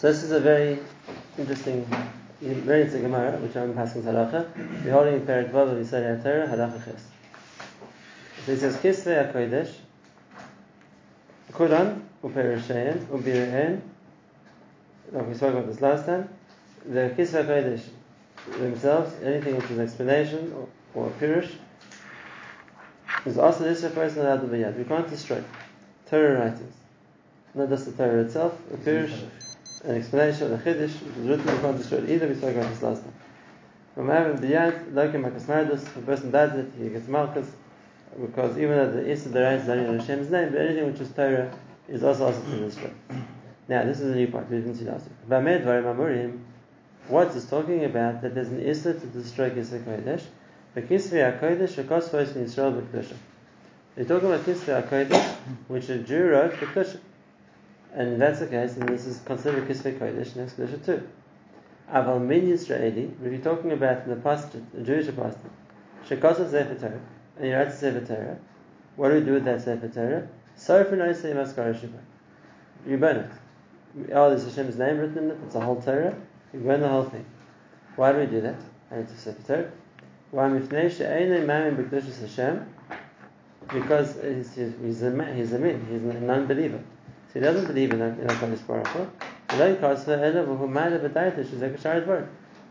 So this is a very interesting, very interesting Gemara, which I'm passing halacha. We're holding in Perik Vav, we said Torah, halacha ches. So he says, Kisvei HaKodesh, Kuran, Uperushayin, Ubirayin, like we spoke about this last time, the Kisvei HaKodesh themselves, anything which is an explanation or, or a pirush, is also this person allowed to be We can't destroy Torah writings. Not just the Torah itself, a pirush, an explanation, a chiddush, which is written, can't destroy it either. We spoke about this last time. Having biyad, lokim akasmardus, if a person does it, he gets malchus, because even though the Issa the is not in Hashem's name, but anything which is Torah is also also to destroy. Now, this is a new point, we didn't see last week. What's this talking about? That there's an Issa to destroy Kisvei Kodesh. The Kisvei HaKodesh, Shekos in Israel B'Kedusha. They're talking about Kisvei HaKodesh, which a Jew wrote B'Kedusha. And if that's the case, then this is considered Kisvei Kodesh, next Kedusha too. Aval Min Yisraeli, you're talking about the pastor, the Jewish apostle, Shekos Sefer Torah, and he writes a Sefer Torah, what do we do with that Sefer Torah? Sorry for no say Maskara Shiva. You burn it. Oh, there's Hashem's name written in it, it's a whole Torah, you burn the whole thing. Why do we do that? And it's a Sefer Torah. Why mifnei she'enei mamin b'kedushas Hashem? Because he's, he's, a man, he's a min, he's a non-believer. So he doesn't believe in HaKadosh Baruch Hu.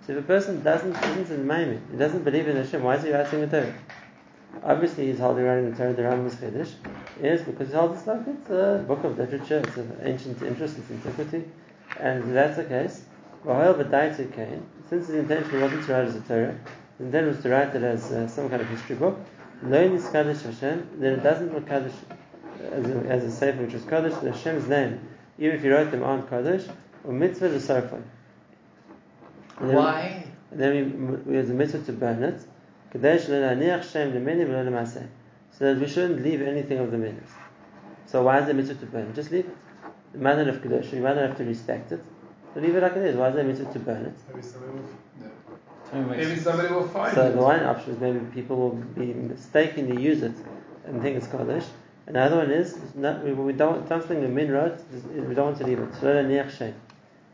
So if a person doesn't isn't in Maimon, he doesn't believe in Hashem, why is he writing the Torah? Obviously, he's holding around the Torah, the Rambam's Chiddush. Yes, because he holds it like it's a book of literature, it's of ancient interest, it's antiquity, and if that's the case, Rahel Badaita came, since his intention wasn't to write as a Torah, his intention was to write it as uh, some kind of history book, learn this Kaddish Hashem, then it doesn't look Kaddish as a, as a sefer which is Kaddish, the Hashem's name, even if you wrote them on Kaddish, or mitzvah to sarfai. Why? And then we, we have a mitzvah to burn it, so that we shouldn't leave anything of the minas. So why is the mitzvah to burn it? Just leave it. The manner of Kaddish, you might not have to respect it. So leave it like it is. Why is there a mitzvah to burn it? Maybe somebody will, maybe somebody will find so it. So the one option is maybe people will be mistakenly use it and think it's Kaddish. Another one is not, we, we don't something the min wrote. We don't want to leave it.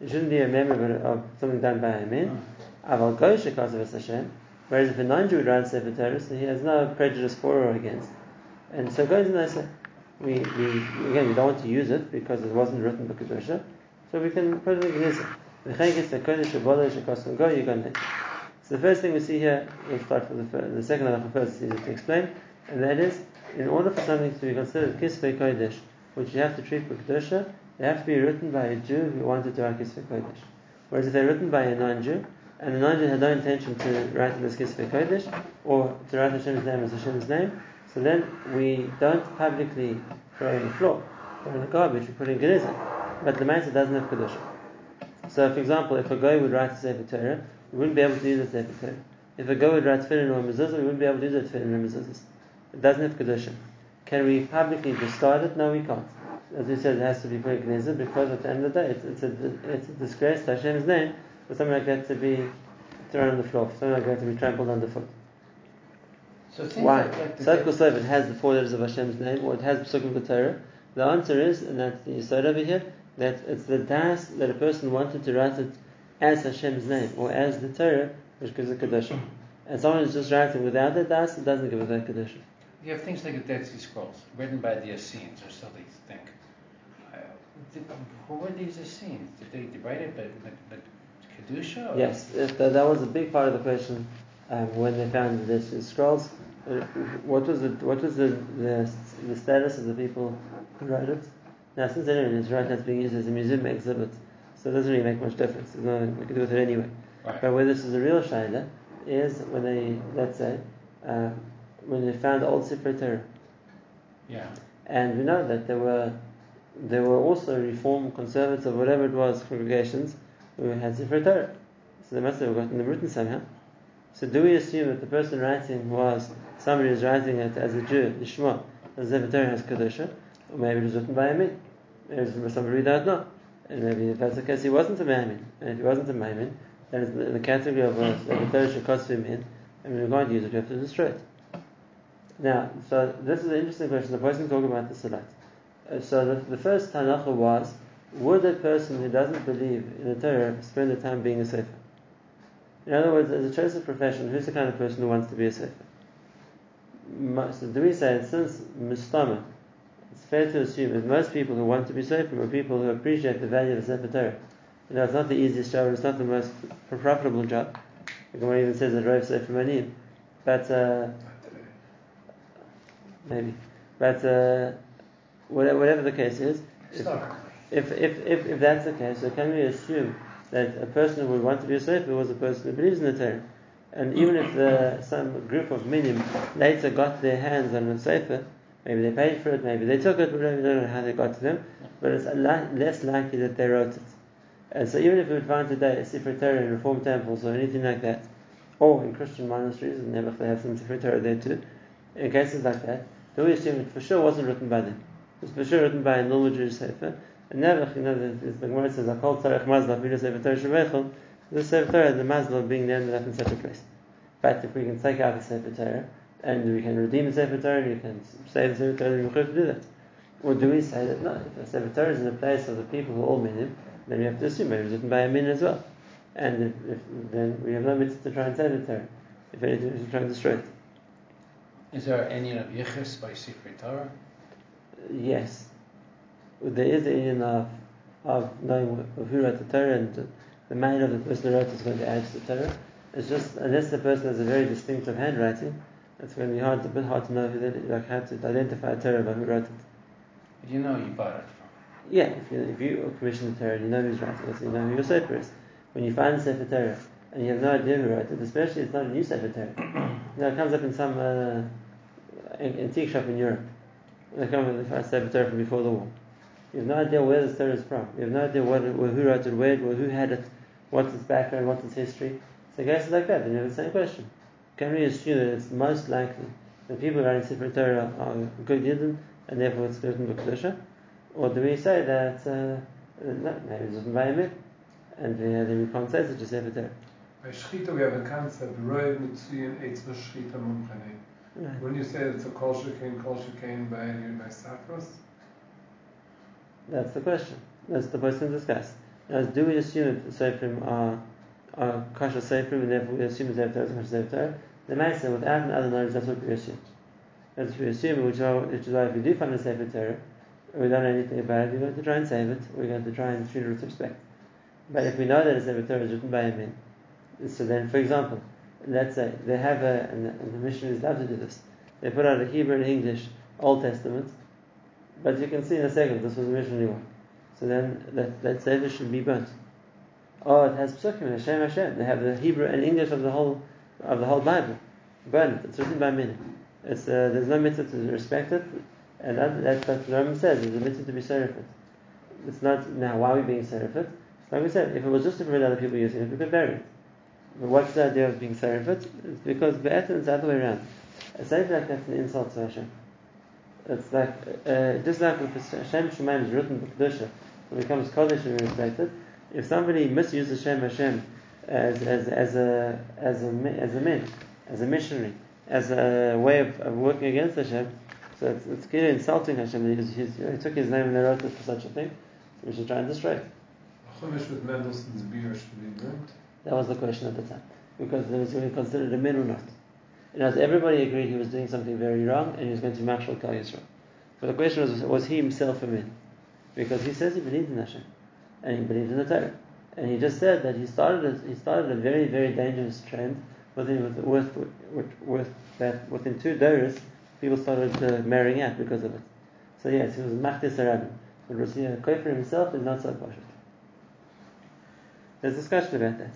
It shouldn't be a memory of something done by a min. Hmm. Aval goyish of Hashem. Whereas if a non-Jew writes Sefer Torah, so he has no prejudice for or against. And so goes in say, we, we again we don't want to use it because it wasn't written by Kedusha, so we can put it in Gnizah. So the first thing we see here, we'll start with the, the second half of first, to explain, and that is in order for something to be considered kisvei kodesh, which you have to treat with kedusha, they have to be written by a Jew who wanted to write kisvei kodesh. Whereas if they're written by a non-Jew, and the non-Jew had no intention to write this kisvei kodesh, or to write Hashem's name as Hashem's name, so then we don't publicly throw it on the floor or in the garbage, we put it in Genizah. But the matter doesn't have kedusha. So, for example, if a guy would write a Sefer Torah, we wouldn't be able to use the Sefer Torah. If a guy would write Tefillin or Mezuzah, we wouldn't be able to use the Tefillin or Mezuzahs. It doesn't have Kedusha. Can we publicly discard it? No, we can't. As we said, it has to be in because at the end of the day, it's, it's, a, it's a disgrace to Hashem's name for something like that to be thrown on the floor, for something like that to be trampled underfoot. So Why? Like Kosev, it has the four letters of Hashem's name, or it has the Psukim of the Torah. The answer is, and that's the Yisod over here, that it's the das that a person wanted to write it as Hashem's name, or as the Torah, which gives it Kedusha. And someone is just writing without the das, it doesn't give it that Kedusha. You have things like the Dead Sea Scrolls, written by the Essenes, or so they think. Uh, did, who were these Essenes? Did they write it by, by, Kedusha? Yes, it, that, that was a big part of the question um, when they found the Dead Sea Scrolls. Uh, what was the what was the, the, the status of the people who wrote it? Now, since anyone is right, that's being used as a museum exhibit, so it doesn't really make much difference. There's nothing we can do with it anyway. Right. But where this is a real shaila is when they let's say. Uh, when they found the old Sefer Torah. Yeah. And we know that there were there were also reform, conservative, whatever it was, congregations who had Sefer Torah. So they must have gotten them written somehow. So do we assume that the person writing was somebody who's writing it as a Jew, Shema, the Sefer Torah has Kedusha, or maybe it was written by a Min. Maybe it was somebody we don't know. And maybe if that's the case, he wasn't a Maimin. And if he wasn't a Maimin, then it's in the category of a Sefer Torah Shekosvim in, and we're going to use it, we have to destroy it. Now, so this is an interesting question. The person talking about this a lot. Uh, so the, the first Tanakh was would a person who doesn't believe in the Torah spend the time being a sefer? In other words, as a chosen profession, who's the kind of person who wants to be a sefer? So do we say since mustama, it's fair to assume that most people who want to be sefer are people who appreciate the value of the sefer Torah. You know, it's not the easiest job, it's not the most profitable job. The Gemara even says that Rov Sefer Manim. But, uh, maybe. But, uh, whatever, whatever the case is, if, if, if, if, if that's the case, so can we assume that a person who would want to be a Sefer was a person who believes in the Torah? And even if the, some group of minim later got their hands on the Sefer, maybe they paid for it, maybe they took it, we don't know how they got to them, but it's less likely that they wrote it. And so even if we would find today a Sefer Torah in Reform temples or anything like that, or in Christian monasteries, and never they have some Sefer Torah there too, in cases like that, then we assume it for sure wasn't written by them. It was for sure written by a normal Jewish Sefer, and never, you know, the, Gemara says, "Akol tzarech mazlah v'yidu sefer Torah shevechel." The sefer Torah, the mazlah of being ended up in such a place. But if we can take out the sefer Torah and we can redeem the sefer Torah, and you can save the sefer Torah, we have to do that. Or do we say that no? If the sefer Torah is in the place of the people who all minim, then we have to assume it was written by a min as well. And if, if, then we have no mitzvah to try and save the Torah. If anything, we should try and destroy it. Is there any of yichus by sefer Torah? Yes there is Indian of, of knowing who wrote the Torah and the mind of the person who wrote it is going to add to the Torah. It's just unless the person has a very distinctive handwriting, it's going to be hard, a bit hard to know who they, like how to identify a Torah by who wrote it. You know you bought it from. Yeah, if you, if you commission the Torah, you know who's writing it, so you know who your Sefer is. When you find the Sefer Torah and you have no idea who wrote it, especially if it's not a new Sefer Torah. you know, it comes up in some uh, antique shop in Europe. They come with the Sefer Torah from before the war. You have no idea where the story is from. You have no idea what, who wrote it, where, who had it, what's its background, what's its history. So cases like that, then you have the same question. Can we assume that it's most likely that people writing Sefer Torah are good Yidden and therefore it's written B'Kedusha? Or do we say that uh, no, maybe it's written by and uh, then we can't say such a Sefer Torah? By Shchita we have a concept, Roy Mitzuyin Eitz Shchita Mumchane. When you say it's a Kol Shekain, Kol Shekain by, by Safros, that's the question. That's the question to discuss. Now, do we assume that the Seferim are, are kosher Seferim and therefore we assume that they're kosher Sefer The man said, without another knowledge, that's what we assume. That's what we assume, which is why if we do find a Sefer Torah, we don't know anything about it, we're going to try and save it, we're going to try and treat it with respect. But if we know that a Sefer Torah is written by a man, so then, for example, let's say they have a, and the, missionaries love to do this, they put out a Hebrew and English Old Testament, but you can see in a second, this was originally one. So then that, that sefer should be burnt. Oh, it has psukim, Hashem Hashem. They have the Hebrew and English of the whole of the whole Bible. Burn it. It's written by men. It's uh, there's no mitzvah to respect it, and that, that's what the Roman says. There's a mitzvah to be serifit. It's not now. Why are we being serifit? Like we said, if it was just to prevent other people using it, we could bury it. What's the idea of being serifit? It's because be'etzim is the other way around. A sefer like that's an insult to Hashem. It's like uh, just like if Hashem Shemaim is written in Kedusha, it becomes Kodesh and respected. If somebody misuses Hashem Hashem as, as, as a as a as a man, as a missionary, as a way of, of working against Hashem, so it's, it's clearly insulting Hashem. He's, he's, he took his name and they wrote it for such a thing. So we should try and destroy it. with Mendelssohn's Biur should be burnt. That was the question at the time, because it was considered a min or not. And as everybody agreed he was doing something very wrong and he was going to Machshel Kal Yisrael. But the question was, was he himself a min? Because he says he believed in Hashem and he believed in the Torah. And he just said that he started a, he started a very, very dangerous trend within, with, with, with that within two days people started uh, marrying out because of it. So yes, he was Machtis Arabim. But Rosia Kofer himself is not so partial. There's discussion about that.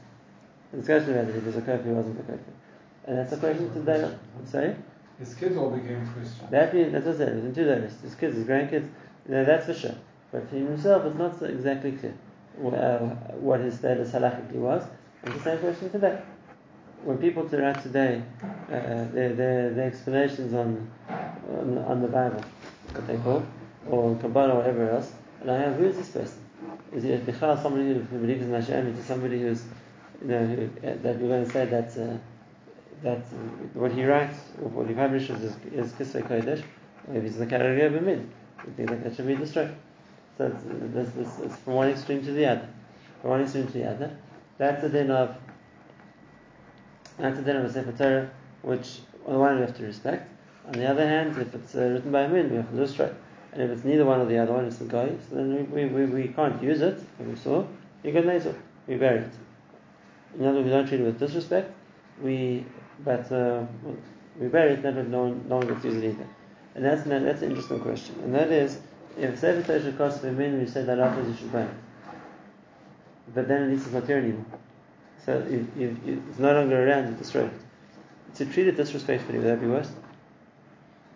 There's discussion about it if he was a Kofer or wasn't a Kofer. And that's a question today. I'm sorry? His kids all became Christian. That means, that's what I said, it was in two days. His kids, his grandkids, you know, that's for sure. But he himself is not so exactly clear uh, what his status halachically was. It's the same question today. When people write today uh, their, their, their explanations on, on, on the Bible, what they call, or Kabbalah or whatever else, and I have who is this person? Is he a somebody who believes in Hashem? Is he somebody who's you know uh, that we're going to say that uh, that what he writes, or what he publishes is, is Kisvei Kodesh, if he's of a mid, we think that that should be destroyed. So it's, it's, it's, it's from one extreme to the other. From one extreme to the other. That's the din of that's the din of a Sefer Torah, which on the one hand we have to respect. On the other hand, if it's uh, written by a man, we have to illustrate. And if it's neither one or the other one, it's the guy, so then we, we, we, we can't use it, like we saw, you nasal, we bury it. In other words, we don't treat it with disrespect, we, but uh, we bury it, never, no, no one gets it either. And that's, that's an interesting question. And that is, if Sefer Torah should cost for men, we say that after you should burn it. But then at least it's not here anymore. So if, if, if it's no longer around, you destroy it. To treat it disrespectfully, would that be worse?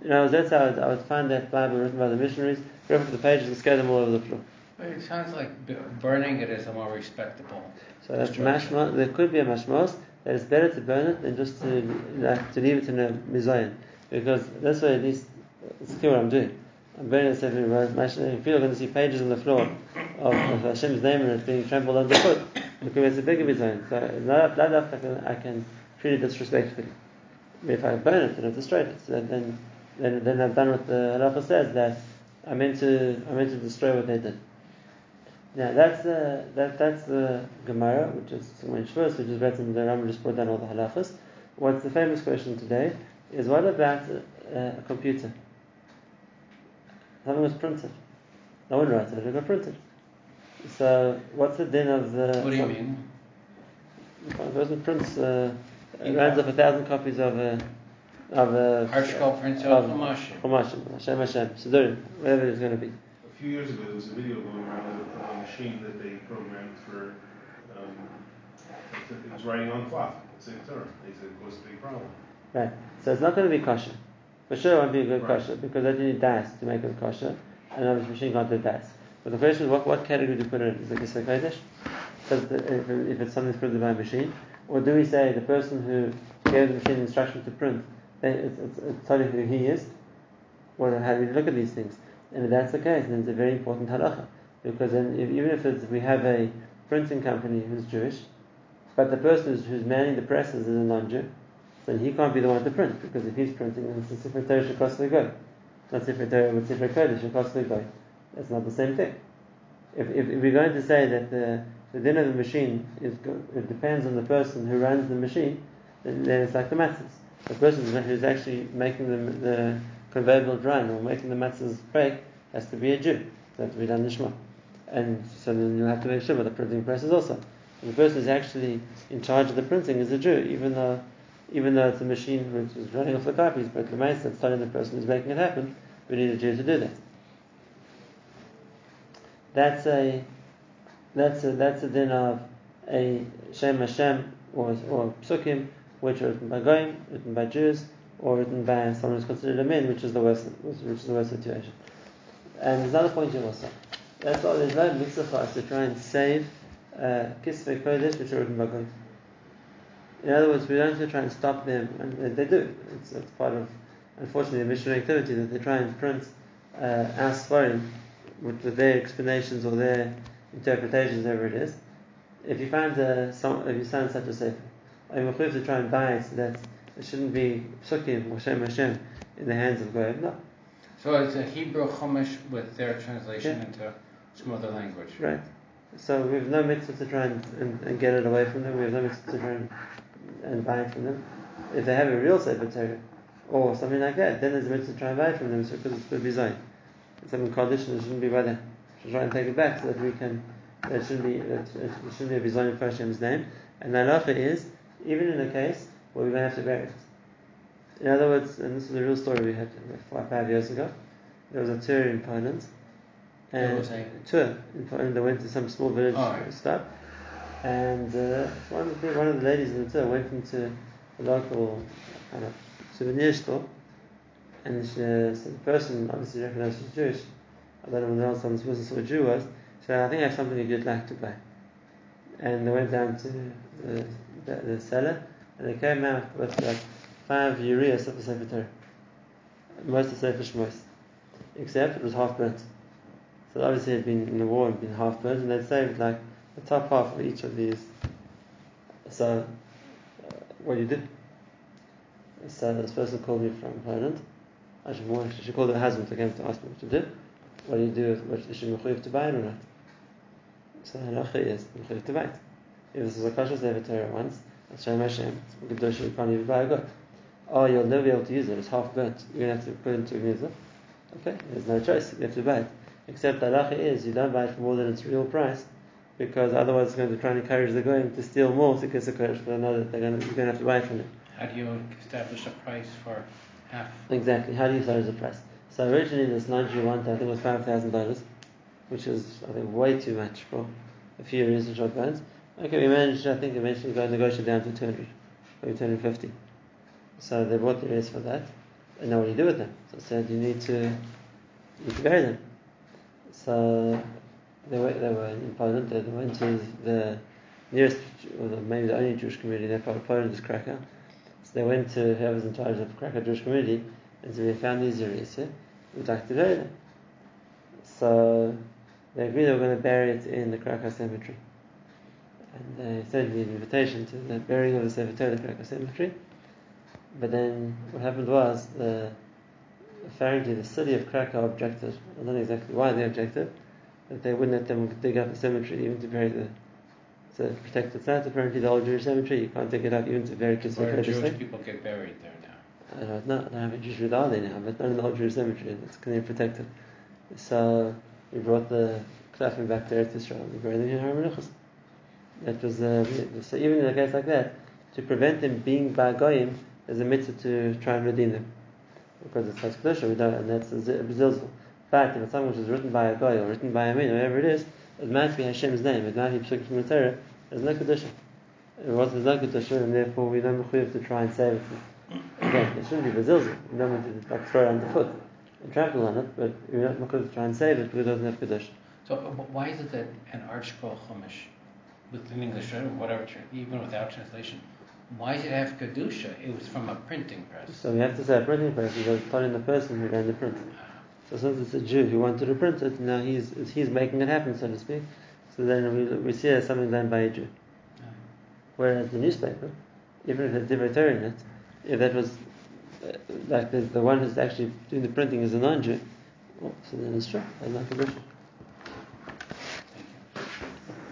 You know, that's how I would, find that Bible written by the missionaries, rip up the pages and scatter them all over the floor. But it sounds like burning it is a more respectable. So that's mashma. There could be a mashmos that it's better to burn it than just to like, to leave it in a mizayin, because that's way at least it's clear what I'm doing. I'm burning it seven If you're going to see pages on the floor of, of Hashem's name and it's being trampled underfoot, it could be a bigger mizayin. So not not enough I can, I can treat it disrespectfully. If I burn it, then I've destroyed it. So then, then, then I've done what the halacha says that I meant to I meant to destroy what they did. Now that's the that that's the Gemara, which is when Shavuos, which is written. In the Rambam just brought down all the halachas. What's the famous question today is what about a, a computer? Something was printed. No one writes it; it got printed. So what's the din of the? What do you mean? A person prints uh, runs up a thousand copies of a of a Harshkal prints of out Chumash. Chumash, Hashem Hashem, Siddurim, whatever it's going to be. A few years ago, there was a video going around of a machine that they programmed for. Um, it was writing on cloth. Same term. They said it caused a big problem. Right. So it's not going to be kosher. For sure, it won't be a good Right. kosher because you need das to make it kosher, and obviously machine can't do das. But the question is, what, what category do you put it in? Is it Kisra Kodesh? If, it's something printed by a machine, or do we say the person who gave the machine instruction to print, they, it's, it's, it's telling who he is? Well, how do we look at these things? And if that's the case, then it's a very important halacha. Because then, if, even if we have a printing company who's Jewish, but the person who's, manning the presses is a non-Jew, then he can't be the one to print because if he's printing, then it's a Sefer Torah Shekos Goy. Not Sefer Torah, but Sefer Kodesh Shekos Goy. That's not the same thing. If, if, if we're going to say that the, the din of the machine is it depends on the person who runs the machine, then, then it's like the matzahs. The person who's actually making the, the conveyor belt run or making the matzahs break has to be a Jew. That to be done lishma. And so then you'll have to make sure with the printing presses also. And the person who's actually in charge of the printing is a Jew, even though even though it's a machine which is running off the copies, but the master that's telling the person who's making it happen, we need a Jew to do that. That's a that's a that's a din of a Shem Hashem or or Psukim, which are written by Goyim, written by Jews, or written by someone who's considered a min, which is the worst which is the worst situation. And there's another point here also. That's all there's no mitzvah for us to try and save uh, Kisvei Kodesh, which are written by Goyim. In other words, we don't have to try and stop them, and they- do. It's, it's part of, unfortunately, the missionary activity that they try and print uh, our Sfarim with, with their explanations or their interpretations, whatever it is. If you find uh, some, if you find such a sefer, I'm mechuyev to try and buy it so that it shouldn't be psukim or Shem Hashem in the hands of Goyim? No, So it's a Hebrew Chumash with their translation Yeah. into some other language. right. So we have no mitzvah to try and, and, and get it away from them. We have no mitzvah to try and, and buy it from them. If they have a real sefer Torah or something like that, then there's a mitzvah to try and buy it from them so, because it's good design. It's something condition, it shouldn't be by them. Should try and take it back so that we can. That it shouldn't be. That it shouldn't be a design for Hashem's name. And the halacha is even in a case where we're going to have to bury it. In other words, and this is a real story we had five, five years ago. There was a tour in Poland, and a- tour in Poland. They went to some small village Oh, right. stop, and uh, one of the one of the ladies in the tour went into a local kind of souvenir store, and she, uh, so the person obviously recognized she's Jewish. I don't know when the last time this person saw a Jew was. Said, "I think I have something you'd like to buy." And they went down to the, the, the seller, and they came out with like five ureas of the Sefer Torah. Most of Sefer Shmos, except it was half burnt. So obviously it had been in the war and been half burnt, and they'd saved like the top half of each of these. So, uh, what do you do? So this person called me from Poland. More actually, she called her husband to come to ask me what to do. what do you do with what is she mechuyev to buy it or not? So halacha is mechuyev to buy it. If this is a kosher sefer once, Shem Hashem. Kedusha, you can't even buy a goat. Oh, you'll never be able to use it. It's half burnt. You're gonna have to put it into a gnizah. Okay, there's no choice. You have to buy it. Except the halacha is you don't buy it for more than its real price, because otherwise it's going to try and encourage the going to steal more to get a kodesh for another. They're going to, you're going to have to buy it from them. How do you establish a price for half? Exactly. How do you establish a price? So originally this non-Jew one, I think it was five thousand dollars, which is I think way too much for a few recent shotguns. Okay, we managed. I think eventually got negotiated down to two hundred, maybe two hundred fifty. So they bought the rest for that. And now what do you do with them? So said you need to you need to bury them. So they were, they were in Poland. They went to the nearest, or the, maybe the only Jewish community in that part of Poland is Krakow. So they went to whoever's in charge of Krakow Jewish community and said, "We found these areas here. We'd like to bury them." So they agreed they were going to bury it in the Krakow cemetery. And they sent me an invitation to the burying of the Sefer Torah the Krakow cemetery. But then what happened was the apparently the city of Krakow objected. I don't know exactly why they objected, but they wouldn't let them dig up the cemetery even to bury the to protect the site. Apparently, the old Jewish cemetery you can't dig it up even to bury Where like Jewish people get buried there now. I don't know. I don't have a Jewish are they now, but not in the old Jewish cemetery. It's clearly protected. So we brought the Klafim back there to Israel. We buried them in Har. That was uh, so even in a case like that, to prevent them being by goyim, there's a mitzvah to try and redeem them because it's Chaz Kedusha, we don't, and that's a zilzul. But if it's something which is written by a guy or written by a man, or whatever it is, it might be Hashem's name, it might be Pesach from the Torah, there's no Kedusha. It was no Kedusha, and therefore we don't have to try and save it. Again, it shouldn't be Bazilzul. We don't want to like, throw it underfoot and trample on it, but we're not going to try and save it because it doesn't have Kedusha. So why is it that an ArtScroll Chumash, with in English or whatever, even without translation, why did it have Kedusha? It was from a printing press. So we have to say a printing press because it's not in the person who ran the print. So since it's a Jew who wanted to print it, now he's he's making it happen, so to speak. So then we, we see it as something done by a Jew. Whereas the newspaper, even if it's Divrei in it, if that was uh, like the, the one who's actually doing the printing is a non-Jew, well, so then it's true. There's no Kedusha.